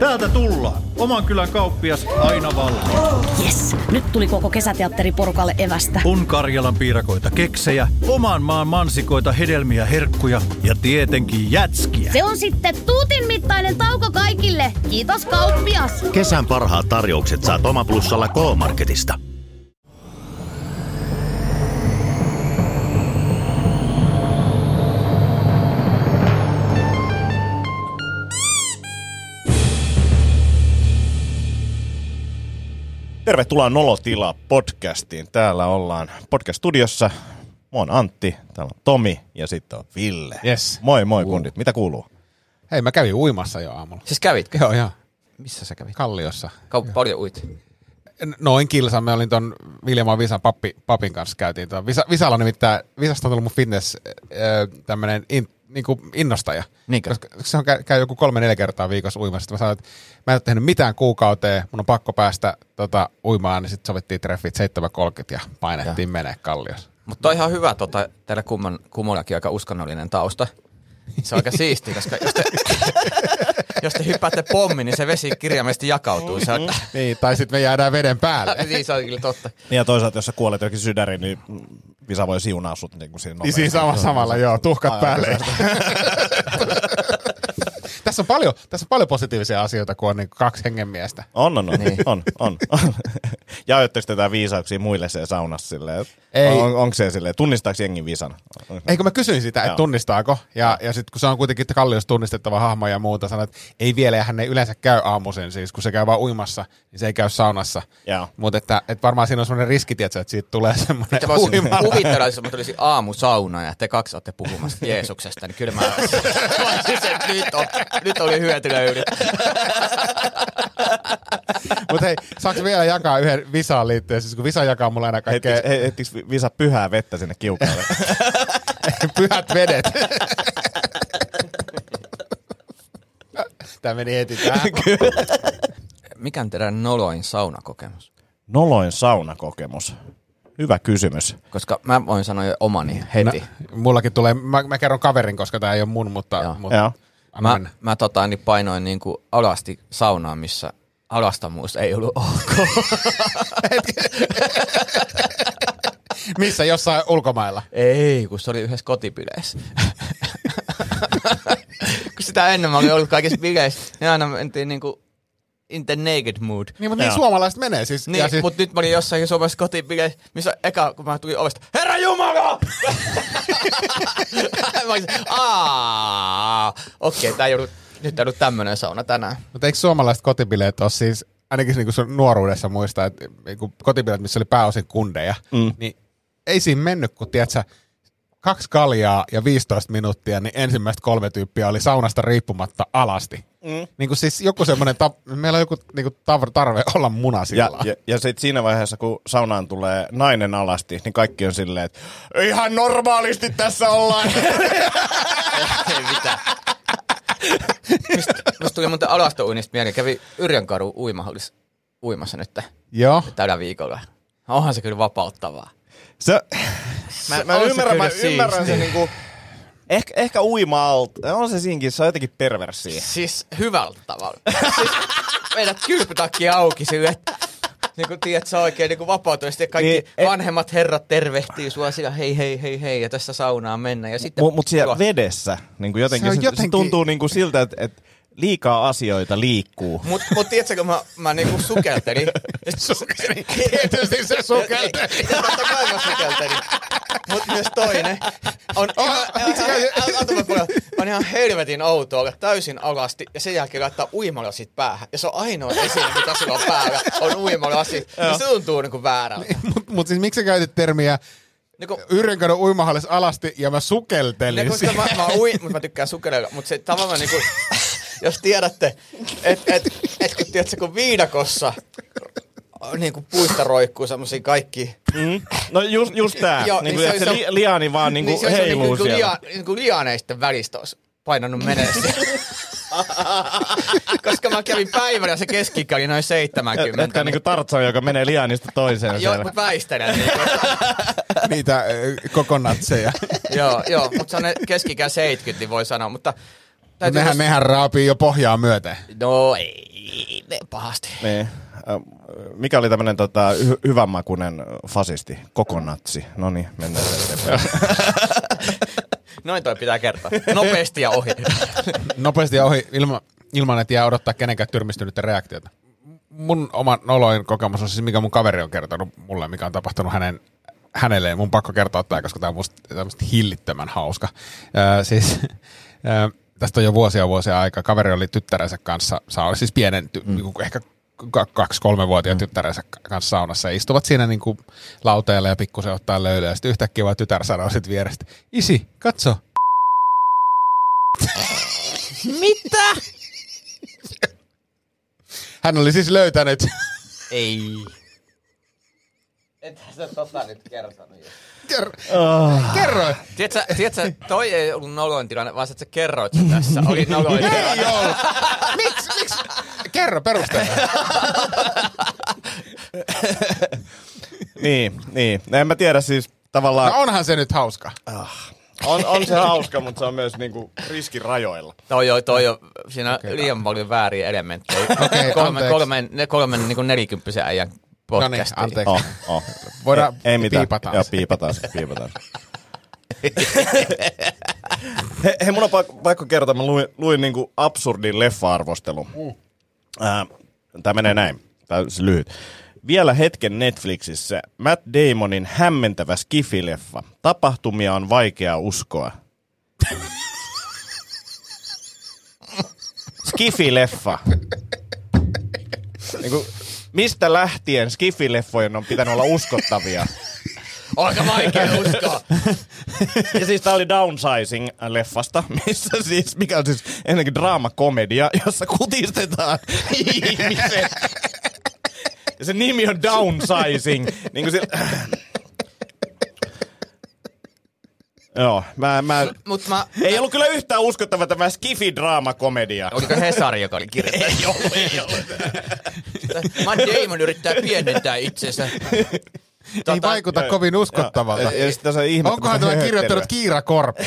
Täältä tullaan. Oman kylän kauppias aina valmiina. Yes! Nyt tuli koko kesäteatteriporukalle evästä. On Karjalan piirakoita keksejä, oman maan mansikoita, hedelmiä, herkkuja ja tietenkin jätskiä. Se on sitten tuutin mittainen tauko kaikille. Kiitos kauppias. Kesän parhaat tarjoukset saat Omaplussalla K-Marketista. Tervetuloa Nolotila podcastiin. Täällä ollaan podcast-studiossa. Mä oon Antti, täällä on Tomi ja sitten on Ville. Yes. Moi moi kundit, mitä kuuluu? Hei, mä kävin uimassa jo aamulla. Siis kävitkö? Joo, joo. Missä sä kävit? Kalliossa. Kau- paljon uit. Noin kilsan. Me olin ton Viljamaan Visan pappi, papin kanssa käytiin. Tuon. Visa, Visalla nimittäin, Visasta on tullut mun fitness äh, tämmönen in, niinku innostaja. Niinkö? Koska se on, käy, käy joku kolme-neljä kertaa viikossa uimassa. Sitten mä sanoin, että mä en ole tehnyt mitään kuukauteen, mun on pakko päästä tota, uimaan, niin sitten sovittiin treffit 7.30 ja painettiin menee kalliossa. Mutta on ihan hyvä tota, teillä kumman, kummallakin aika uskonnollinen tausta. Se on aika siistiä, koska jos te, jos te hyppäätte pommi, niin se vesi kirjaimellisesti jakautuu. Se on, Niin, tai sitten me jäädään veden päälle. niin se on kyllä totta. Niin ja toisaalta, jos sä kuolet jokin sydäriin, niin Visa voi siunaa sut niin kuin siinä Niin nopeasti. siinä sama, samalla, joo, tuhkat Aivan päälle. tässä, on paljon, tässä on paljon positiivisia asioita, kun on niin kaksi hengenmiestä. On, on, on, Niin. on, on, on. Jaoitteko tätä viisauksia muille siellä saunassa silleen? Ei. On, onko se silleen, tunnistaako jengi visan? Eikö mä kysyin sitä, että tunnistaako, ja, ja sitten kun se on kuitenkin kalliossa tunnistettava hahmo ja muuta, sanoin, että ei vielä, ja hän ei yleensä käy aamuisin, siis kun se käy vaan uimassa, niin se ei käy saunassa. Joo. Mutta että, että varmaan siinä on semmoinen riski, tietysti, että siitä tulee semmoinen uima. kuvitella, jos mä tulisin aamusauna ja te kaksi olette puhumassa Jeesuksesta, niin kyllä mä olisin, että nyt, on, nyt oli hyötylöydy. Mutta hei, saanko vielä jakaa yhden Visaan liittyen, siis kun Visa jakaa mulle aina kaikkea heittikö Visa pyhää vettä sinne kiukaalle? pyhät vedet. Tämä meni heti tähän. Mikä on teidän noloin saunakokemus? Noloin saunakokemus. Hyvä kysymys. Koska mä voin sanoa jo omani heti. No, mullakin tulee, mä, mä kerron kaverin, koska tämä ei ole mun, mutta... Joo. mutta Joo. Mä, mennä. mä tota, niin painoin niin kuin alasti saunaan, missä alastamuus ei ollut ok. Missä, jossain ulkomailla? ei, kun se oli yhdessä kotipileissä. kun sitä ennen mä olin ollut kaikissa bileissä, niin aina mentiin niin kuin in the naked mood. Niin, mutta niin suomalaiset menee siis. Niin, ja siis mutta nyt mä olin jossain Suomessa kotipileissä, missä eka, kun mä tulin ovesta, Herra Jumala! mä olin, aah, okei, tää ei ollut, nyt ei ollut tämmönen sauna tänään. Mutta eikö suomalaiset kotibileet ole siis, ainakin niin kuin sun nuoruudessa muistaa, että niin kotibileet, missä oli pääosin kundeja, mm. niin ei siinä mennyt, kun tiedätkö, kaksi kaljaa ja 15 minuuttia, niin ensimmäiset kolme tyyppiä oli saunasta riippumatta alasti. Mm. Niin kuin siis joku semmoinen, ta- meillä on joku niin kuin tar- tarve olla munasilla. Ja, ja, ja sitten siinä vaiheessa, kun saunaan tulee nainen alasti, niin kaikki on silleen, että ihan normaalisti tässä ollaan. Ei mitään. Mistä, musta tuli muuten alastouinnista mieleen. Kävi Yrjönkaru uimahallissa uimassa nyt Joo. tällä viikolla. Onhan se kyllä vapauttavaa. Se, Mä- mä on se ymmärrän, mä ymmärrän siistiä. se niinku, ehkä, ehkä uima alta. On se siinkin, se on jotenkin perversiä. Siis hyvällä tavalla. siis meidät kylpytakki auki sille, että niin kuin tiedät, sä oikein niin sitten kaikki Niin, et- vanhemmat herrat tervehtii sua sillä hei hei hei hei ja tässä saunaan mennä. Ja sitten Mutta mut siellä tuo- vedessä niin kuin jotenkin, Se se, jotenkin- se tuntuu niin kuin siltä, että, että liikaa asioita liikkuu. Mut, mut tiedätkö, kun mä, mä niinku sukeltelin. Sukeltelin. Tietysti se sukelteli. Totta kai mä sukeltelin. Mut myös toinen on ihan, miksi ihan, ihan, on ihan helvetin outoa olla täysin alasti ja sen jälkeen laittaa uimalasit päähän. Ja se on ainoa esine, mitä sulla on päällä, on uimalasit. Ja se tuntuu niinku väärältä. Mutta mut siis miksi sä käytit termiä Niinku, Yrjönkadon uimahallis alasti ja mä sukeltelin koska siinä? mä, mä uin, mutta mä tykkään sukellella, mutta se tavallaan niinku, jos tiedätte, että et, et, kun, tiedätkö, kun viidakossa niin kuin puista roikkuu semmosia kaikki Mm. No just, just tää, Joo, niin niin kuin, se että se, on- li, liani vaan niin kuin se olisi heiluu niin kuin, siellä. lia, niin kuin lianeisten välistä olisi painanut menee Koska mä kävin päivällä ja se keski oli noin 70. Etkä niinku Tarzan, joka menee lianista toiseen Joo, mutta väistelen. Niin, Niitä kokonatseja. joo, joo, mutta se on keskikä 70, niin voi sanoa. Mutta täytyy Nehän, tos- nehän raapii jo pohjaa myöten. No ei, ne pahasti. Niin. Mikä oli tämmöinen tota, hy- hyvänmakuinen fasisti? Kokonatsi. No niin, mennään eteenpäin. Noin toi pitää kertoa. Nopeasti ja ohi. Nopeasti ja ohi ilma, ilman, että jää odottaa kenenkään tyrmistynyttä reaktiota. Mun oma noloin kokemus on siis, mikä mun kaveri on kertonut mulle, mikä on tapahtunut hänen, hänelle. Mun pakko kertoa tämä, koska tämä on musta hillittömän hauska. Öö, siis, öö, tästä on jo vuosia vuosia aika. Kaveri oli tyttärensä kanssa, saa olla siis pienen, ty- mm. niin ehkä ka- kaksi-kolme-vuotiaan tyttärensä kanssa saunassa ja istuvat siinä niin kuin lauteella ja pikkusen ottaa löylyä. Ja sitten yhtäkkiä vaan tytär sanoo sit vierestä, isi, katso. Mitä? Hän oli siis löytänyt Ei. Ethän sä tota nyt kertonut. Kerro. Kerro. Tiedätkö, tiedätkö, toi ei ollut noloin tilanne, vaan se, että sä kerroit sen tässä. Oli noloin tilanne. Ei ollut. Miksi? Miksi? Kerro perusteella. niin, niin. En mä tiedä siis tavallaan... No onhan se nyt hauska. On, on se hauska, mutta se on myös niinku riskirajoilla. Toi on, toi on, siinä on liian paljon vääriä elementtejä. Okei, kolme, anteeksi. kolmen, ne kolmen niin nelikymppisen äijän No niin, podcastiin. anteeksi. Oh, oh. Voidaan ei, ei mitään. piipataan Joo, piipataan se, piipataan se. he, he, mun on pakko, pakko kertoa, mä luin, luin niinku absurdin leffa-arvostelun. Mm. Äh, Tämä menee näin, tämä on se lyhyt. Vielä hetken Netflixissä Matt Damonin hämmentävä skifileffa. Tapahtumia on vaikea uskoa. Skifileffa. Niin kuin, mistä lähtien skifileffojen on pitänyt olla uskottavia? Aika vaikea uskoa. Ja siis tää oli Downsizing-leffasta, missä siis, mikä on siis ennenkin draamakomedia, jossa kutistetaan ihmiset. Ja se nimi on Downsizing. niin kuin se... Joo, mä, mä... Mut mä, Ei ollut kyllä yhtään uskottava tämä skifi-draamakomedia. oliko Hesari, joka oli kirjoittanut? Ei ollut, ei ollut. Matt Damon yrittää pienentää itsensä. Ei vaikuta kovin uskottavalta. Ja, ja sitten se ihme, Onkohan tämä kirjoittanut Kiira Korpi?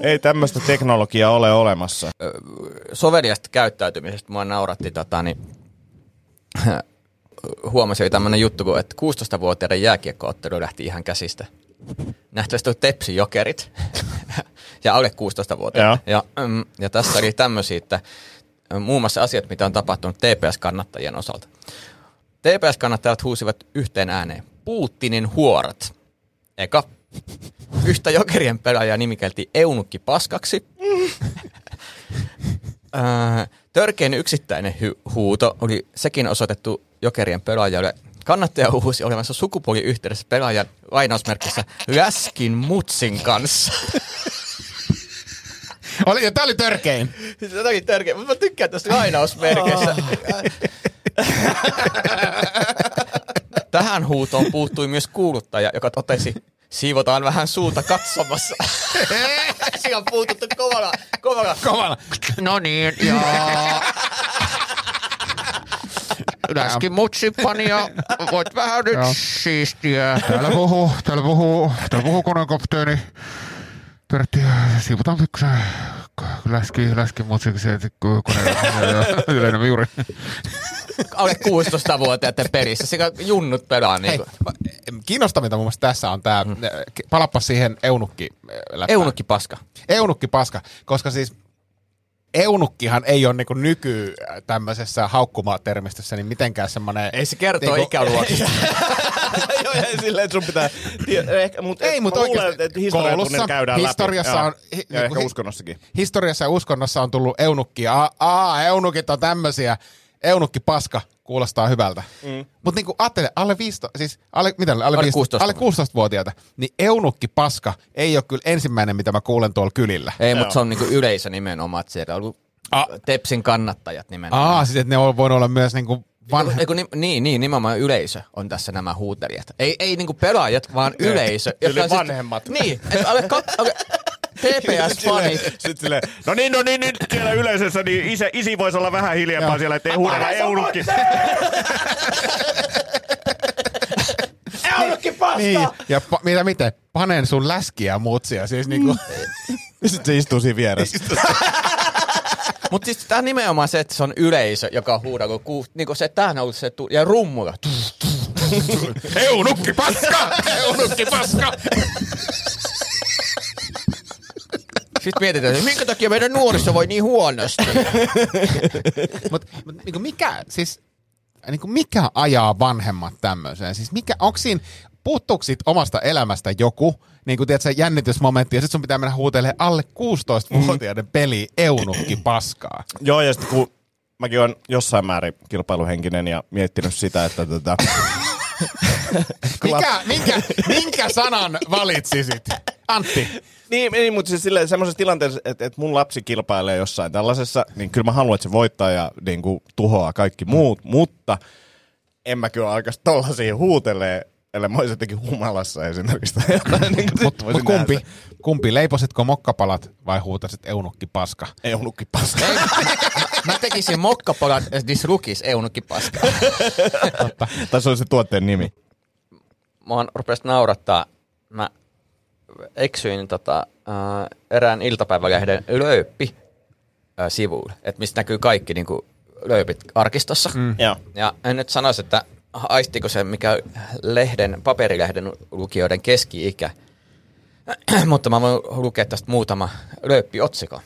Ei tämmöistä teknologiaa ole olemassa. soveliasta käyttäytymisestä mua nauratti tota, niin, huomasin tämmönen juttu, kun, että 16-vuotiaiden jääkiekkoottelu lähti ihan käsistä. Nähtävästi on Tepsi Jokerit ja alle 16-vuotiaat. Ja, mm, ja tässä oli tämmöisiä, että muun muassa asiat, mitä on tapahtunut TPS-kannattajien osalta. TPS-kannattajat huusivat yhteen ääneen Putinin huorat. Eka. Yhtä jokerien pelaajaa nimikeltiin Eunukki Paskaksi. törkein yksittäinen hy- huuto oli sekin osoitettu jokerien pelaajalle. Kannattaja huusi olevansa sukupuoliyhteydessä pelaajan lainausmerkissä läskin mutsin kanssa. Oli, ja tää oli törkein. Tätä oli törkeä, mutta mä tykkään tästä lainausmerkissä. Tähän huutoon puuttui myös kuuluttaja, joka totesi, siivotaan vähän suuta katsomassa. Siinä on puututtu kovalla, kovalla. Kovana. No niin, ja... Läskin mutsipani ja voit vähän nyt Joo. siistiä. Täällä puhuu, täällä puhuu, täällä puhuu koneen kapteeni. Tervetuloa, siivotaan pikkusen läski, läski musiikiksi, koneen yleinen juuri. Alle 16-vuotiaiden perissä. Sekä junnut pelaa Hei, niinku. kiinnostavinta mun mielestä tässä on tää, mm. palappa siihen eunukki läppään. Eunukki paska. Eunukki paska, koska siis eunukkihan ei ole niinku nyky tämmöisessä haukkumatermistössä niin mitenkään semmoinen... Ei se kertoo Niinku- ikäluokista. Joo, ja silleen, että sun pitää... Ehkä, mut, Ei, mutta oikeasti että historiatunnilla käydään historiassa läpi. on... Hi- ja niinku ehkä uskonnossakin. Historiassa ja uskonnossa on tullut eunukki. Aa, aa eunukit on tämmöisiä. Eunukki paska kuulostaa hyvältä. Mm. Mutta niinku ajattele, alle 15, siis alle, mitä, alle, Alle 15, 16. alle 16-vuotiaita, niin eunukki paska ei ole kyllä ensimmäinen, mitä mä kuulen tuolla kylillä. Ei, mutta se on niinku yleisö nimenomaan, että siellä on ollut Ah. Tepsin kannattajat nimenomaan. Aa, siis että ne on voinut olla myös niinku vanha... Eiku, ni, niin, niin, nimenomaan yleisö on tässä nämä huutelijat. Ei, ei niinku pelaajat, vaan yleisö. Yli on vanhemmat. niin, että alle, kat, alle TPS-fanit. Sitten silleen, no niin, no niin, nyt siellä yleisössä, niin isi, isi voisi olla vähän hiljempaa Joo. siellä, ettei huudella eunukki. Eunukki paska! Niin, ja pa, mitä miten? Panen sun läskiä mutsia. Siis niinku, Sitten se istuu siinä vieressä. Mutta siis tämä nimenomaan se, että se on yleisö, joka huudaa, kun ku, niin se, tämähän on ollut se, tu- ja rummuja. eunukki paska! Eunukki paska! Sitten mietitään, että minkä takia meidän nuoriso voi niin huonosti. Mut, mut niinku mikä, siis, niinku mikä ajaa vanhemmat tämmöiseen? Siis mikä, onko siinä, puuttuuko siitä omasta elämästä joku, niin kuin tiedät, se jännitysmomentti, ja sitten sun pitää mennä huutelemaan alle 16-vuotiaiden peli eunukki paskaa. Joo, ja sitten kun mäkin olen jossain määrin kilpailuhenkinen ja miettinyt sitä, että tota, Mikä, minkä, minkä sanan valitsisit? Antti. Niin, niin mutta siis silleen, semmoisessa tilanteessa, että, että mun lapsi kilpailee jossain tällaisessa, niin kyllä mä haluan, että se voittaa ja niin kuin, tuhoaa kaikki muut, mutta en mä kyllä alkaisi tollasia huutelee, ellei mä olisin jotenkin humalassa esimerkiksi. niin kuin, Mutta mut kumpi, kumpi, leipositko mokkapalat vai huutasit eunukki paska? Ei ole nukki paska. Mä tekisin mokkapalat disrukis eunukki paska. tai se on se tuotteen nimi. Mua rupesi naurattaa. Mä eksyin tota, äh, erään iltapäivälehden löyppi äh, sivuille, että mistä näkyy kaikki niin kuin, löypit arkistossa. Mm. Joo. Ja en nyt sanoisi, että aistiko se, mikä lehden, paperilehden lukijoiden keski-ikä, mutta mä voin lukea tästä muutama löyppi-otsikon.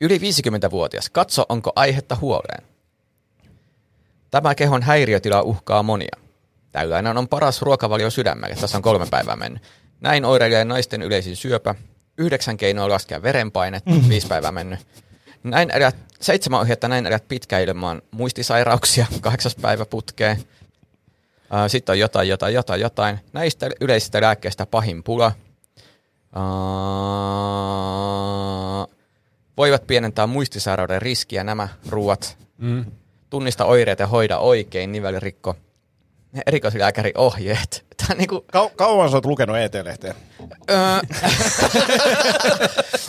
Yli 50-vuotias. Katso, onko aihetta huoleen. Tämä kehon häiriötila uhkaa monia. Tällainen on paras ruokavalio sydämelle. Tässä on kolme päivää mennyt. Näin oireilee naisten yleisin syöpä. Yhdeksän keinoa laskea verenpainetta. Viisi päivää mennyt. Näin elät, seitsemän ohjetta näin elät pitkä ilman muistisairauksia. Kahdeksas päivä putkeen. Sitten on jotain, jotain, jotain, jotain. Näistä yleisistä lääkkeistä pahin pula. Voivat pienentää muistisairauden riskiä nämä ruuat. Mm. Tunnista oireet ja hoida oikein, nivelrikko. Erikoislääkäri ohjeet. Tämä on niinku, Kau- kauan sä oot lukenut ET-lehteä? öö,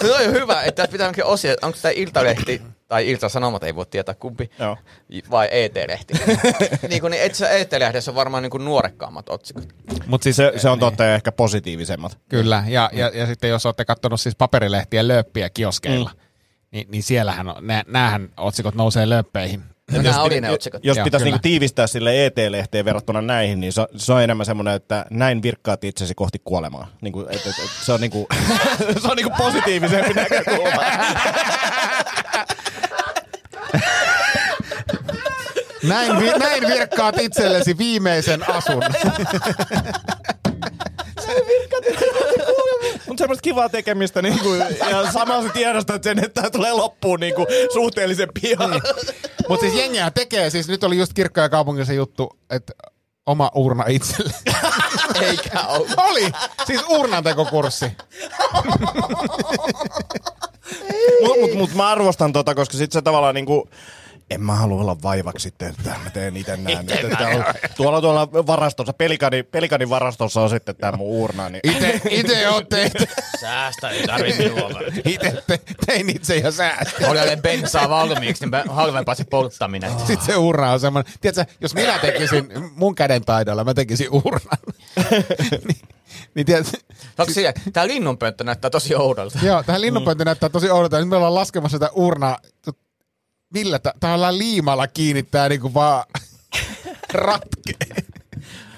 no on hyvä, että tässä pitää onkin osia, onko tämä Iltalehti tai Ilta-Sanomat, ei voi tietää kumpi, Joo. vai ET-lehti. niin kuin, niin et sä ET-lehdessä on varmaan niin kuin nuorekkaammat otsikot. Mut siis, Se, se on totta ja ehkä positiivisemmat. Kyllä, ja, ja, ja sitten jos olette katsonut siis paperilehtiä lööppiä kioskeilla, mm. niin, niin siellähän on, nä, näähän otsikot nousee lööppeihin. No, nämä oli ne otsikot. Jos Joo, pitäisi kyllä. niinku tiivistää sille ET-lehteen verrattuna näihin, niin se, se on enemmän semmoinen, että näin virkkaat itsesi kohti kuolemaa. Niinku, et, et, et, se on, niinku, se on niinku positiivisempi näkökulma. Näin, vi, näin virkkaat itsellesi viimeisen asun. Mutta semmoista kivaa tekemistä niinku, ja samalla tiedostat sen, että tää tulee loppuun niinku, suhteellisen pian. Niin. Mutta siis jengiä tekee, siis nyt oli just kirkko ja kaupungissa juttu, että oma urna itselle. Eikä ole. oli! Siis urnantekokurssi. Mutta mut, mut mä arvostan tota, koska sit se tavallaan niinku, en mä halua olla vaivaksi sitten, että mä teen itse näin. Että, että on, tuolla tuolla varastossa, pelikani, pelikani varastossa on sitten tämä mun urna. Niin, Ite, ite oot tehty. Säästä, ei tarvitse minua. Ite te, tein itse ja säästin. Oli bensaa valmiiksi, niin halvempaa se polttaminen. Sitten se urna on semmoinen, tiedätkö, jos minä tekisin mun käden taidolla, mä tekisin urnan. niin, niin Onko siellä? Tää linnunpönttö näyttää tosi oudolta. joo, tähän linnunpönttö näyttää tosi oudolta. Nyt me ollaan laskemassa sitä urnaa. Millä ta- tavallaan liimalla kiinnittää niinku vaan ratkee.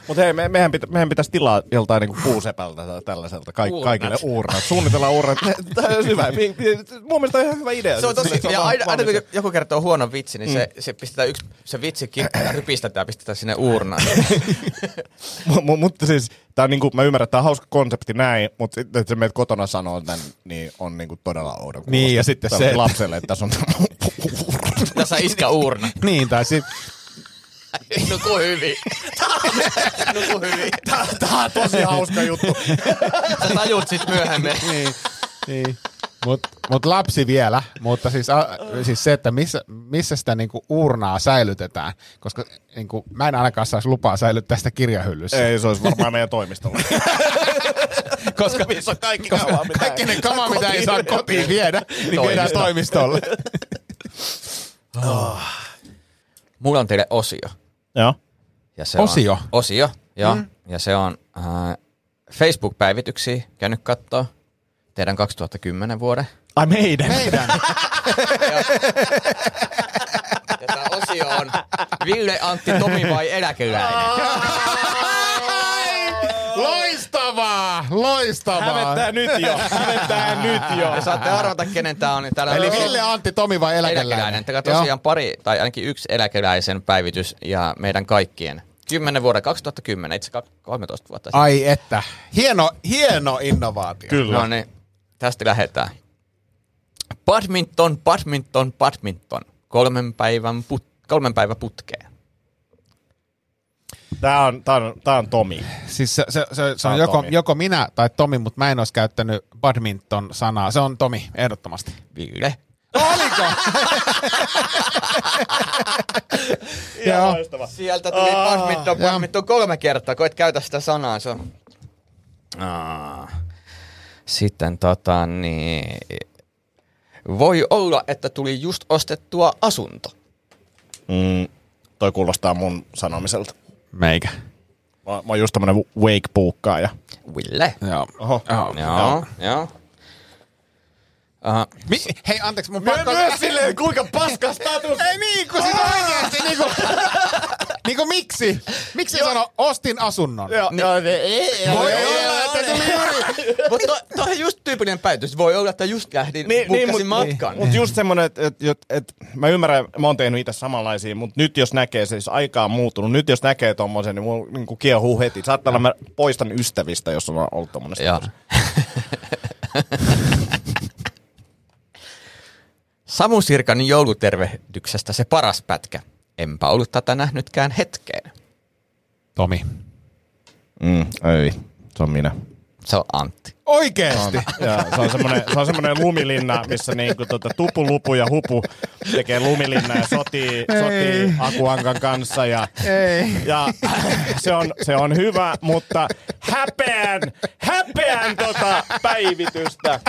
Mutta hei, me, mehän, pitä, mehän pitäisi tilaa joltain niinku puusepältä tai tällaiselta kaik, Urnat. kaikille uurnat. Suunnitellaan uurnat. Tämä on hyvä. Mun mielestä on ihan hyvä idea. Se on tosi, Se ja aina, aina kun joku kertoo huonon vitsi, niin se, se pistetään yksi, se vitsi rypistetään ja pistetään sinne uurnaan. Mu- mu- mutta siis, tää on niinku, mä ymmärrän, että tää on hauska konsepti näin, mutta sitten, että sä meet kotona sanoo tän, niin on niinku todella oudon Niin, ja sitten se, Lapselle, että tässä on Tässä on iskä uurna. Niin, tai sit, Nuku hyvin. Nuku hyvin. Tää on tosi hauska juttu. Sä tajut sit myöhemmin. niin, niin. Mut, mut lapsi vielä, mutta siis, a, siis se, että missä, missä sitä niinku urnaa säilytetään, koska niinku, mä en ainakaan saisi lupaa säilyttää sitä kirjahyllyssä. Ei, se olisi varmaan meidän toimistolla. koska, Missä on kaikki koska kamaa, mitä kaikki ne ei kama, saa mitä ei kotiin saa kotiin viedä, niin viedään Toimisto. toimistolle. Mulla on teille osio. Joo. Ja se Osio? On, osio. Joo, mm. ja se on äh, Facebook-päivityksiä, käynyt kattoo teidän 2010 vuoden. Ai meidän. Meidän. Ja tämä osio on Ville, Antti, Tomi vai eläkeläinen? Loistavaa! Loistavaa! Hävettää nyt jo. Hävettää nyt jo. Ja saatte arvata, kenen tämä on. Niin täällä Eli on Ville, Antti, Tomi vai eläkeläinen? eläkeläinen. Täällä tosiaan pari, tai ainakin yksi eläkeläisen päivitys ja meidän kaikkien. 10 vuoden 2010, itse 13 vuotta sitten. Ai että. Hieno, hieno innovaatio. Kyllä. No niin, tästä lähdetään. Badminton, badminton, badminton. Kolmen päivän, put, kolmen päivän putkeen. Tää on, tää on, tää on Tomi. Siis se, se, se, se on on joko, Tomi. joko minä tai Tomi, mutta mä en olisi käyttänyt badminton-sanaa. Se on Tomi, ehdottomasti. Ville. Oliko? Joo. loistava. Sieltä tuli badminton, Joo. badminton kolme kertaa. Koet käytä sitä sanaa, se on... Aa. Sitten tota niin... Voi olla, että tuli just ostettua asunto. Mm, toi kuulostaa mun sanomiselta. Meikä. Mä, mä oon just tämmönen wake-puukkaaja. Ville. Joo. Oho. Joo. Joo, joo. Uh, Mi- Hei, anteeksi, mun Mä pakko... myös silleen, kuinka paska status. Ei niin, kun siis oikeesti niinku... niinku miksi? Miksi sano, ostin asunnon? Joo, joo, ei, Voi ei, olla, että tuli juuri... Mutta to, toi on just tyypillinen päivitys. Voi olla, että just lähdin, niin, bukkasin mut- matkan. Mut just semmonen, että et, et, et, mä ymmärrän, mä oon tehnyt itse samanlaisia, mutta nyt jos näkee, siis aika on muuttunut, nyt jos näkee tommosen, niin mulla niinku kiehuu heti. Saattaa olla, mä poistan ystävistä, jos on ollut tommonen status. Samu Sirkan joulutervehdyksestä se paras pätkä. Enpä ollut tätä nähnytkään hetkeen. Tomi. Mm, ei, se on minä. Se on Antti. Oikeesti? Se on semmoinen, se on semmoinen lumilinna, missä niinku tota, tupu, lupu ja hupu tekee lumilinna ja sotii, sotii Akuankan kanssa. Ja, Ei. ja se, on, se on hyvä, mutta häpeän, häpeän tota päivitystä.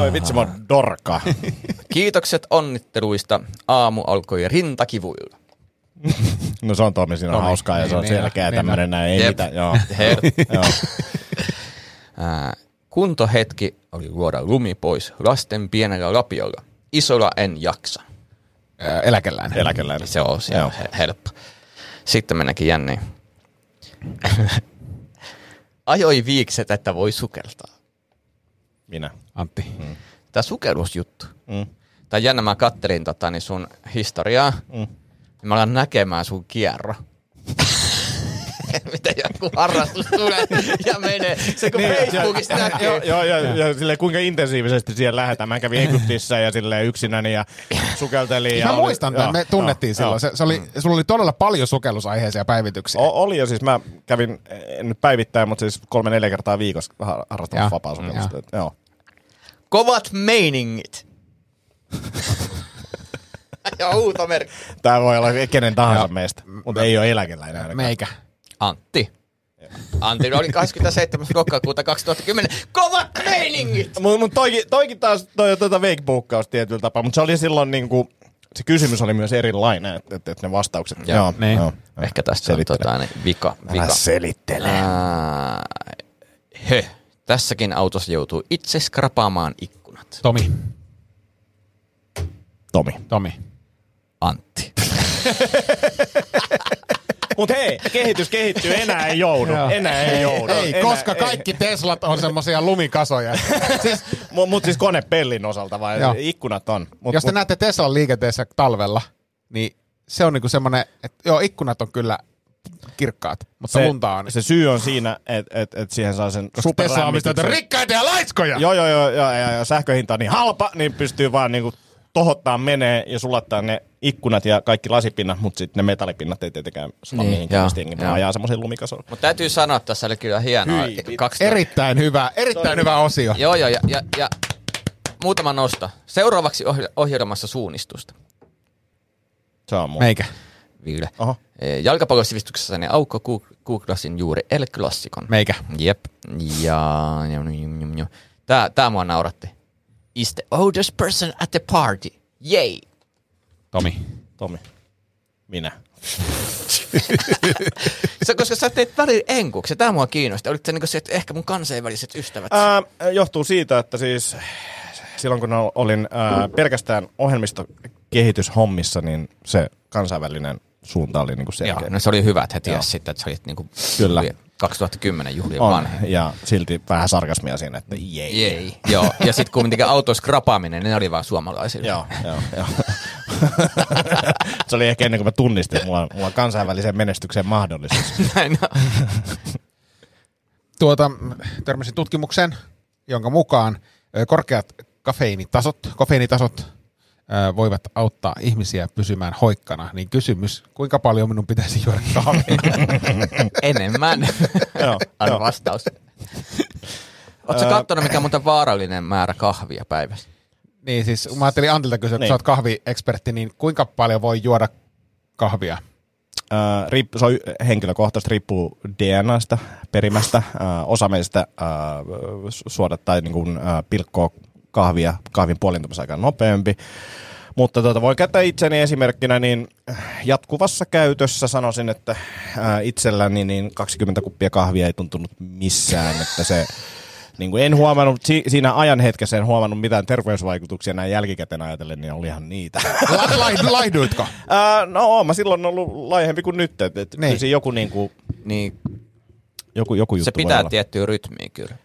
Oi vitsi, mä oon dorka. Kiitokset onnitteluista. Aamu alkoi rintakivuilla. No se on Tomi, siinä on Tomi. hauskaa ja se on Niin, selkeä niin, tämmönen näin, ei Jep. mitään. Joo. Joo. Kuntohetki oli luoda lumi pois lasten pienellä lapiolla. Isolla en jaksa. Ää, Eläkeläinen. Eläkeläinen. Se on, se Joo. he- helppo. Sitten mennäkin jänniin. Ajoi viikset, että voi sukeltaa. Minä. Antti. Tämä sukellusjuttu. Mm. Tai jännä, mä kattelin tota, niin sun historiaa. Mm. Niin mä alan näkemään sun kierro. Miten joku harrastus tulee ja menee. Se kun niin, Facebookista näkyy. Joo, joo, ja, ja silleen, kuinka intensiivisesti siellä lähdetään. Mä kävin Egyptissä ja silleen yksinäni ja sukeltelin. Ja Mä oli- muistan tämän, me tunnettiin joo, silloin. Se, se oli, sulla oli todella paljon sukellusaiheisia päivityksiä. O- oli jo siis, mä kävin, en nyt päivittäin, mutta siis kolme neljä kertaa viikossa har- harrastamassa Joo. vapaa sukellusta. Joo. Joo. Kovat meiningit. ja huutomerkki. Tää voi olla kenen tahansa meistä, mutta ei ole eläkeläinen ainakaan. Meikä. Antti. Antti oli 27. lokakuuta 2010. Kovat meiningit! Mutta mut toikin, toikin taas toi on tuota veikbuukkaus tietyllä tapaa, mutta se oli silloin niinku, se kysymys oli myös erilainen, että et, et ne vastaukset. Joo, niin. joo. Ehkä tästä on Selittele. tota, niin, vika. Älä vika. selittele. Ää, he. Tässäkin autossa joutuu itse skrapaamaan ikkunat. Tomi. Tomi. Tomi. Antti. Mut hei, kehitys kehittyy, enää ei joudu. Enää ei joudu. Ei, enää, koska kaikki Teslat on semmosia lumikasoja. siis, Mut, mut siis konepellin osalta vai Joo. ikkunat on. Mut, jos te mut, näette Teslan liikenteessä talvella, niin se on niinku semmonen, että joo, ikkunat on kyllä kirkkaat, mutta se, lunta on. se syy on siinä, että et, et siihen saa sen superlämmityksen. rikkaita ja laiskoja! Joo, joo, joo, joo, ja, ja sähköhinta on niin halpa, niin pystyy vaan niinku tohottaa menee ja sulattaa ne ikkunat ja kaikki lasipinnat, mutta sitten ne metallipinnat ei tietenkään sula Niin, mihinkään, joo, mistä jengi vaan joo. ajaa semmoisen lumikasolla. Mutta täytyy sanoa, että tässä oli kyllä hienoa. Hyi, vittu. Kaksi Erittäin hyvä, erittäin hyvä osio. Joo, joo, ja, ja, ja muutama nosto. Seuraavaksi ohj- ohjelmassa suunnistusta. Se on mun. Meikä. Ville. Oho. Eh, Jalkapallosivistyksessäni Aukko goog- googlasin juuri El Clasicon. Meikä. Jep. Ja... Tää, tää mua nauratti. Is the oldest person at the party. Yay. Tomi. Tomi. Minä. se, koska sä teit välillä enkuksi, ja tämä mua kiinnosti. Oliko se, niin se, että ehkä mun kansainväliset ystävät? Ää, johtuu siitä, että siis silloin kun olin ää, pelkästään ohjelmistokehityshommissa, niin se kansainvälinen suunta oli niin kuin selkeä. Joo, no se oli hyvä, että he tiesivät sitten, että sä olit niin kuin Kyllä. 2010 juhlien on, vanhin. ja silti vähän sarkasmia siinä, että jei. Jei. Joo, ja sitten kuitenkin autos krapaaminen, niin ne oli vaan suomalaisille. Joo, joo, joo. se oli ehkä ennen kuin mä tunnistin, että mulla, mulla on kansainväliseen menestykseen mahdollisuus. Näin on. Tuota, törmäsin tutkimukseen, jonka mukaan korkeat kafeiinitasot, kofeiinitasot voivat auttaa ihmisiä pysymään hoikkana. Niin kysymys, kuinka paljon minun pitäisi juoda kahvia? Enemmän. Anna vastaus. Oletko katsonut, mikä on muuten vaarallinen määrä kahvia päivässä? niin siis mä ajattelin Antilta kysyä, kun Niin. sä oot kahviekspertti, niin kuinka paljon voi juoda kahvia? Äh, riippu, se on henkilökohtaisesti, riippuu DNAsta, perimästä. Äh, osa meistä äh, suodattaa niin kuin, äh, pilkkoa kahvia kahvin puolintumisaikaan nopeampi. Mutta tuota, voi käyttää itseni esimerkkinä, niin jatkuvassa käytössä sanoisin, että äh, itselläni niin 20 kuppia kahvia ei tuntunut missään, että se niin kuin en huomannut, si- siinä ajan hetkessä en huomannut mitään terveysvaikutuksia näin jälkikäteen ajatellen, niin olihan niitä. La- lai- laihduitko? Ää, no oon mä silloin ollut laihempi kuin nyt, että et, Niin. niin. joku, niinku, Niin joku, joku juttu se pitää tiettyä rytmiä kyllä.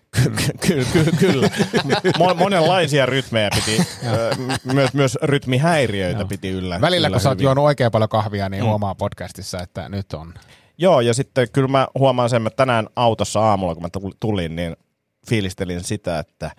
Kyllä, kyllä, kyllä. Mo- monenlaisia rytmejä piti, myös, myös rytmihäiriöitä piti yllä. Välillä yllä kun sä oot juonut oikein paljon kahvia, niin huomaa podcastissa, että nyt on. Joo, ja sitten kyllä mä huomaan sen, että tänään autossa aamulla, kun mä tuli- tulin, niin fiilistelin sitä, että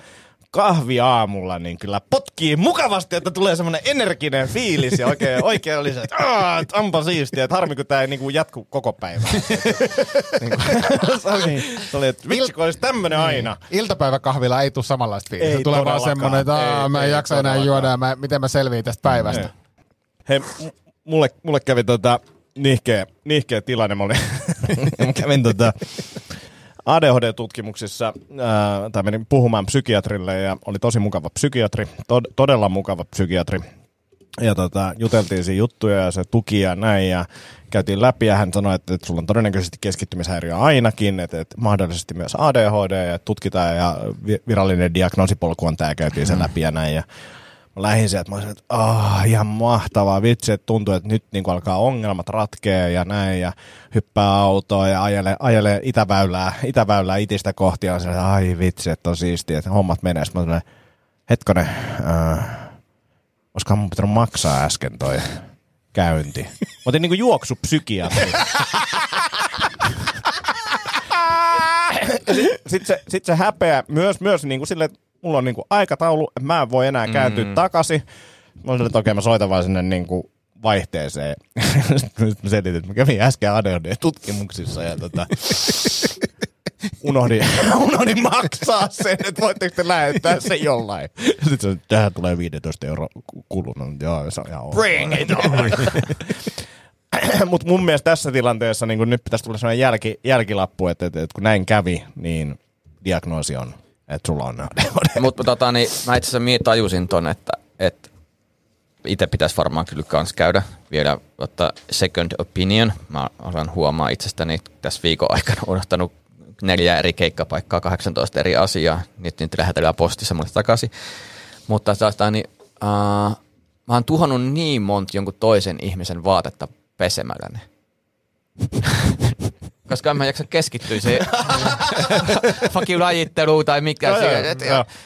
kahvi aamulla, niin kyllä potkii mukavasti, että tulee semmoinen energinen fiilis ja oikein, oikein oli se, että "Aa, et onpa siistiä, että harmi kun tämä ei niinku jatku koko päivää. niin kuin, se, oli, se oli, että vitsi kun olisi tämmöinen aina. Iltapäiväkahvilla ei tule samanlaista fiilistä. Ei tulee vaan semmoinen, että Ei, mä en ei jaksa enää juoda, mä, miten mä selviin tästä päivästä. Ei. Hei, m- mulle, mulle kävi tota nihkeä, nihkeä tilanne. Mä, olin, mä kävin tota ADHD-tutkimuksissa, ää, tai menin puhumaan psykiatrille ja oli tosi mukava psykiatri, tod, todella mukava psykiatri. Ja tota, juteltiin siinä juttuja ja se tuki ja näin ja käytiin läpi ja hän sanoi, että, että sulla on todennäköisesti keskittymishäiriö ainakin, että, että mahdollisesti myös ADHD ja tutkitaan ja vi- virallinen diagnoosipolku on tämä, käytiin se läpi ja näin ja mä lähdin sieltä, että mä olisin, että oh, ihan mahtavaa, vitsi, että tuntuu, että nyt niin alkaa ongelmat ratkea ja näin, ja hyppää autoa ja ajelee, ajelee itäväylää, itäväylää itistä kohti, ja on ai vitsi, että on siistiä, että hommat menee. Sitten mä olin, hetkonen, äh, olisikohan mun pitänyt maksaa äsken toi käynti. Mä otin niinku juoksupsykiatri. Sitten se, sit se häpeä myös, myös niinku sille, että mulla on niinku aikataulu, että mä en voi enää kääntyä mm. takaisin. Mä olin, että okei, mä soitan vaan sinne niinku vaihteeseen. Sitten mä selitin, että mä kävin äsken ADHD-tutkimuksissa ja tota, unohdin, unohdin maksaa sen, että voitteko te lähettää sen jollain. Sitten se, tähän tulee 15 euro kuluna. Joo, se on ihan Bring it on! Mutta mun mielestä tässä tilanteessa niin nyt pitäisi tulla sellainen jälki, jälkilappu, että, että, että kun näin kävi, niin diagnoosi on, että sulla on ADHD. Mutta tota, niin, mä itse asiassa tajusin ton, että, että itse pitäisi varmaan kyllä kans käydä vielä ottaa second opinion. Mä alan huomaa itsestäni tässä viikon aikana odottanut neljä eri keikkapaikkaa, 18 eri asiaa. Nyt niitä lähetellään postissa mulle takaisin. Mutta tota, niin, uh, mä oon tuhannut niin monta jonkun toisen ihmisen vaatetta pesemällä ne. Koska en mä jaksa keskittyä siihen fuck you lajitteluun tai mikä Joo, se, joo, et,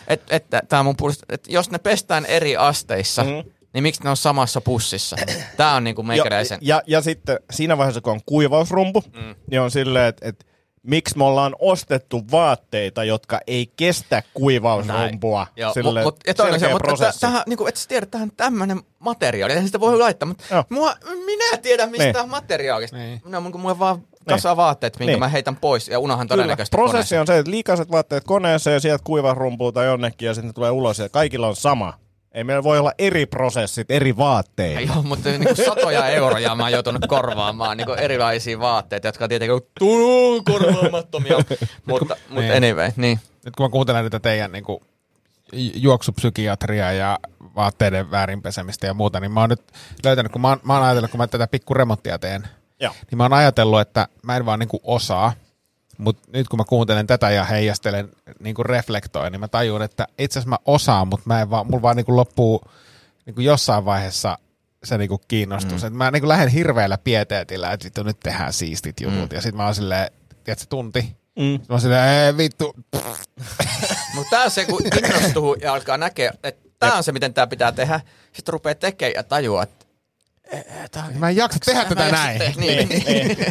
et, et, et, tää on mun puolesta, että jos ne pestään eri asteissa, Mm. mm. niin miksi ne on samassa pussissa? Tää on niinku meikäläisen. Ja, ja, ja sitten siinä vaiheessa, kun on kuivausrumpu, mm. niin on silleen, että, että miksi me ollaan ostettu vaatteita, jotka ei kestä kuivausrumpua. Joo, Silleen, mut, mut, ja toinen se, selkeä mutta prosessi. tähän, niinku, et sä tiedä, tähän tämmönen materiaali, eihän sitä voi laittaa, mutta mua, minä tiedän mistään Niin. materiaalista. Niin. Minä mun, mulla vaan kasaa vaatteet, minkä Niin. mä heitän pois ja unohan Kyllä. todennäköisesti Prosessi koneeseen. on se, että liikaiset vaatteet koneeseen ja sieltä kuivausrumpuun tai jonnekin ja sitten tulee ulos ja kaikilla on sama. Ei meillä voi olla eri prosessit, eri vaatteita. Joo, mutta niinku satoja euroja mä oon joutunut korvaamaan niinku erilaisia vaatteita, jotka on tietenkin tullut korvaamattomia. mutta mutta Niin. anyway, niin. Nyt kun mä kuuntelen niitä teidän niin kuin, juoksupsykiatriaa ja vaatteiden väärinpesemistä ja muuta, niin mä oon nyt löytänyt, kun mä oon, mä oon ajatellut, kun mä tätä pikkuremonttia teen, Joo. niin mä oon ajatellut, että mä en vaan niinku osaa, mutta nyt kun mä kuuntelen tätä ja heijastelen, niinku reflektoin, niin mä tajun, että itse asiassa mä osaan, mutta mä en vaan, mulla vaan niinku loppuu niinku jossain vaiheessa se niinku kiinnostus. Mm. Et mä niinku lähden hirveällä pieteetillä, että vittu nyt tehdään siistit jutut. Mm. Ja sitten mä oon silleen, tiedätkö, tunti. Mm. Mä oon silleen, ei vittu. Mutta tää on se, kun innostuu ja alkaa näkeä, että tää on se, miten tää pitää tehdä. Sitten rupeaa tekemään ja tajuaa, että Mä en jaksa tehdä Mä tätä näin. tehdä, niin, niin.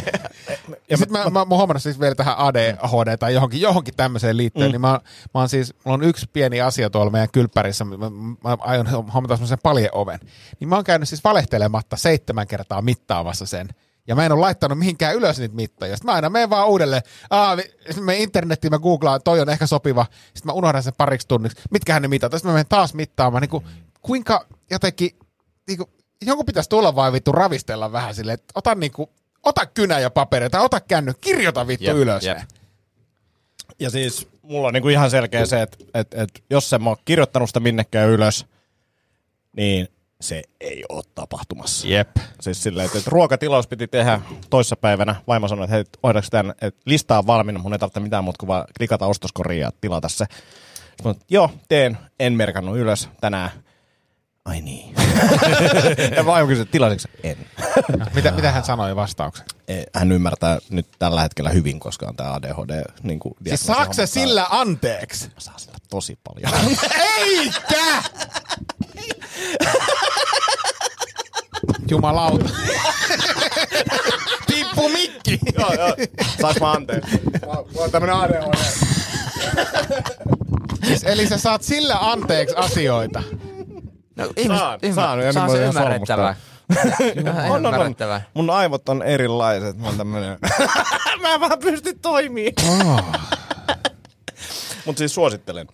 Ja sitten mä, mä, mä oon huomannut siis vielä tähän ADHD tai johonkin, johonkin tämmöiseen liittyen, mm. niin mä, mä oon siis, mulla on yksi pieni asia tuolla meidän kylppärissä, mä, mä aion hommata semmoisen paljeoven. Niin mä oon käynyt siis valehtelematta seitsemän kertaa mittaamassa sen. Ja mä en ole laittanut mihinkään ylös niitä mittoja. Sitten mä aina menen vaan uudelleen. Aa, mä internettiin, mä googlaan, toi on ehkä sopiva. Sitten mä unohdan sen pariksi tunniksi. Mitkähän ne mitat? Sitten mä menen taas mittaamaan. Niin kuin, kuinka jotenkin, niin kuin, jonkun pitäisi tulla vai vittu ravistella vähän silleen, että ota niinku, ota kynä ja paperi tai ota känny, kirjoita vittu Jep, ylös. jep. Ja siis mulla on niinku ihan selkeä se, että et, et, jos en mä oon kirjoittanut sitä minnekään ylös, niin se ei ole tapahtumassa. Jep. Siis silleen, että, että ruokatilaus piti tehdä toissapäivänä. Vaimo sanoi, että hei, hoidaanko tämän, että lista on valmiina, mun ei tarvitse mitään muuta kuin vaan klikata ostoskoriin ja tilata se. Sitten mä, joo, teen, en merkannut ylös tänään. Ai niin. ja vaimo kysyi, tilasitko? En. Mitä, mitä hän sanoi vastauksen? Eh, Hän ymmärtää nyt tällä hetkellä hyvin, koska on tämä ADHD. Niin kuin, Siis saako se sillä anteeksi? Saa sillä tosi paljon. Eikä! Jumalauta. Tippu mikki. joo, joo. Sais mä anteeksi. Mulla on tämmönen ADHD. siis, eli sä saat sillä anteeksi asioita. No, ihmiset, Saan, ymmär- saan, ja saan se ymmärrettävää. On, on, on. Mun aivot on erilaiset. Mä tämmönen... mä en vaan pysty toimii. Oh. Mut siis suosittelen.